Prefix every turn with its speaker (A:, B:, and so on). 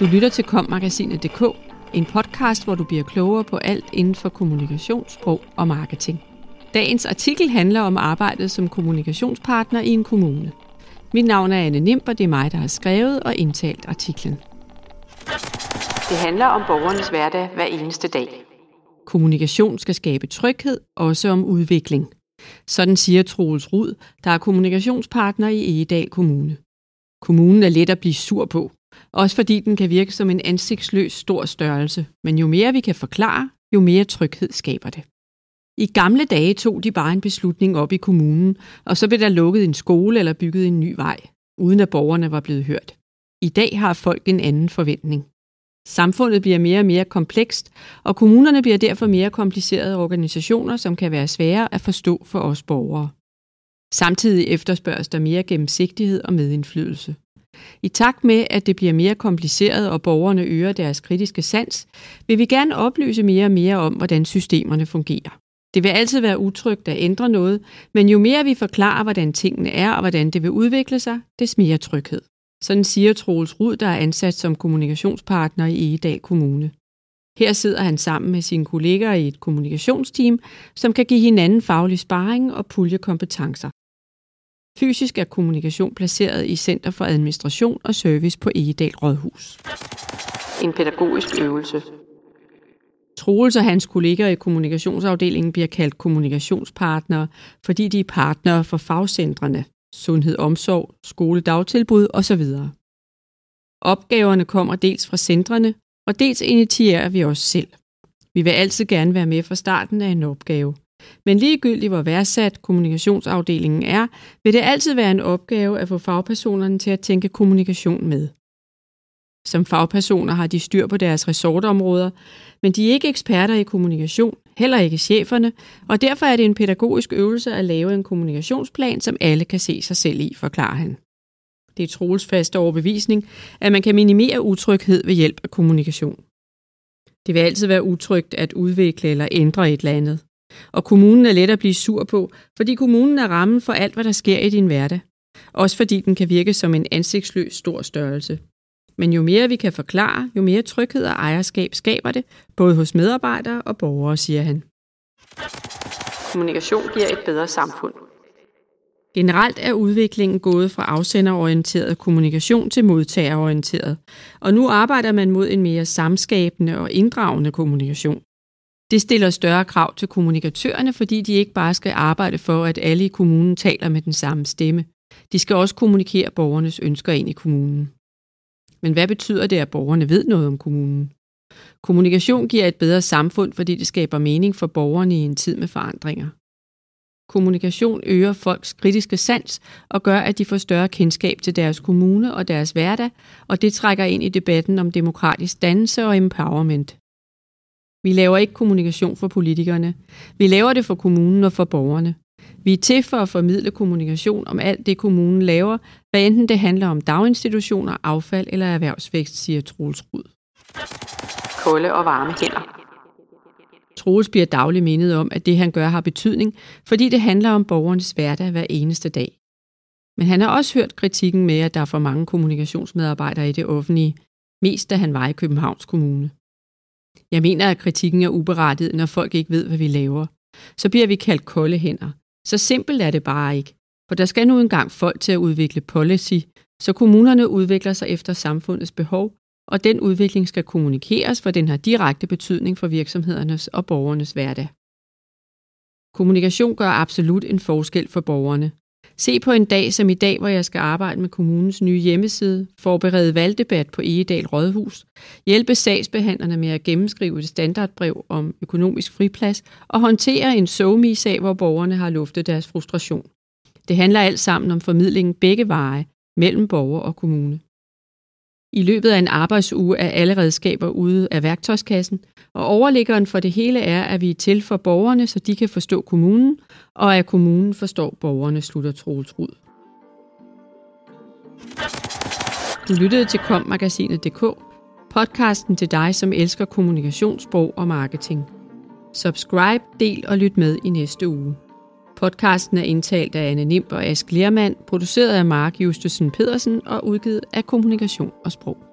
A: Du lytter til kommagasinet.dk, en podcast, hvor du bliver klogere på alt inden for kommunikation, sprog og marketing. Dagens artikel handler om arbejdet som kommunikationspartner i en kommune. Mit navn er Anne Nimb, og det er mig, der har skrevet og indtalt artiklen. Det handler om borgernes hverdag hver eneste dag. Kommunikation skal skabe tryghed, også om udvikling. Sådan siger Troels Rud, der er kommunikationspartner i Egedal Kommune. Kommunen er let at blive sur på, også fordi den kan virke som en ansigtsløs stor størrelse, men jo mere vi kan forklare, jo mere tryghed skaber det. I gamle dage tog de bare en beslutning op i kommunen, og så blev der lukket en skole eller bygget en ny vej, uden at borgerne var blevet hørt. I dag har folk en anden forventning. Samfundet bliver mere og mere komplekst, og kommunerne bliver derfor mere komplicerede organisationer, som kan være svære at forstå for os borgere. Samtidig efterspørges der mere gennemsigtighed og medindflydelse. I takt med, at det bliver mere kompliceret og borgerne øger deres kritiske sans, vil vi gerne oplyse mere og mere om, hvordan systemerne fungerer. Det vil altid være utrygt at ændre noget, men jo mere vi forklarer, hvordan tingene er og hvordan det vil udvikle sig, des mere tryghed. Sådan siger Troels Rud, der er ansat som kommunikationspartner i Egedal Kommune. Her sidder han sammen med sine kolleger i et kommunikationsteam, som kan give hinanden faglig sparring og pulje kompetencer. Fysisk er kommunikation placeret i Center for Administration og Service på Egedal Rådhus. En pædagogisk øvelse. Troels og hans kolleger i kommunikationsafdelingen bliver kaldt kommunikationspartnere, fordi de er partnere for fagcentrene, sundhed, omsorg, skole, dagtilbud osv. Opgaverne kommer dels fra centrene, og dels initierer vi os selv. Vi vil altid gerne være med fra starten af en opgave. Men ligegyldigt hvor værdsat kommunikationsafdelingen er, vil det altid være en opgave at få fagpersonerne til at tænke kommunikation med. Som fagpersoner har de styr på deres resortområder, men de er ikke eksperter i kommunikation, heller ikke cheferne, og derfor er det en pædagogisk øvelse at lave en kommunikationsplan, som alle kan se sig selv i, forklarer han. Det er Troels faste overbevisning, at man kan minimere utryghed ved hjælp af kommunikation. Det vil altid være utrygt at udvikle eller ændre et eller andet. Og kommunen er let at blive sur på, fordi kommunen er rammen for alt, hvad der sker i din hverdag. Også fordi den kan virke som en ansigtsløs stor størrelse. Men jo mere vi kan forklare, jo mere tryghed og ejerskab skaber det, både hos medarbejdere og borgere, siger han. Kommunikation giver et bedre samfund. Generelt er udviklingen gået fra afsenderorienteret kommunikation til modtagerorienteret, og nu arbejder man mod en mere samskabende og inddragende kommunikation. Det stiller større krav til kommunikatørerne, fordi de ikke bare skal arbejde for, at alle i kommunen taler med den samme stemme. De skal også kommunikere borgernes ønsker ind i kommunen. Men hvad betyder det, at borgerne ved noget om kommunen? Kommunikation giver et bedre samfund, fordi det skaber mening for borgerne i en tid med forandringer. Kommunikation øger folks kritiske sans og gør, at de får større kendskab til deres kommune og deres hverdag, og det trækker ind i debatten om demokratisk dannelse og empowerment. Vi laver ikke kommunikation for politikerne. Vi laver det for kommunen og for borgerne. Vi er til for at formidle kommunikation om alt det, kommunen laver, hvad enten det handler om daginstitutioner, affald eller erhvervsvækst, siger Troels Rud. Kolde og varme hænder. Troels bliver daglig mindet om, at det han gør har betydning, fordi det handler om borgernes hverdag hver eneste dag. Men han har også hørt kritikken med, at der er for mange kommunikationsmedarbejdere i det offentlige, mest da han var i Københavns Kommune. Jeg mener, at kritikken er uberettiget, når folk ikke ved, hvad vi laver. Så bliver vi kaldt kolde hænder. Så simpelt er det bare ikke. For der skal nu engang folk til at udvikle policy, så kommunerne udvikler sig efter samfundets behov, og den udvikling skal kommunikeres, for den har direkte betydning for virksomhedernes og borgernes hverdag. Kommunikation gør absolut en forskel for borgerne. Se på en dag som i dag, hvor jeg skal arbejde med kommunens nye hjemmeside, forberede valgdebat på Egedal Rådhus, hjælpe sagsbehandlerne med at gennemskrive et standardbrev om økonomisk friplads og håndtere en somi-sag, hvor borgerne har luftet deres frustration. Det handler alt sammen om formidlingen begge veje mellem borger og kommune. I løbet af en arbejdsuge er alle redskaber ude af værktøjskassen, og overliggeren for det hele er, at vi er til for borgerne, så de kan forstå kommunen, og at kommunen forstår borgerne, slutter Troels Rud. Du lyttede til kommagasinet.dk, podcasten til dig, som elsker kommunikationssprog og marketing. Subscribe, del og lyt med i næste uge. Podcasten er indtalt af Anne Nimb og Ask Lermand, produceret af Mark Justesen Pedersen og udgivet af Kommunikation og Sprog.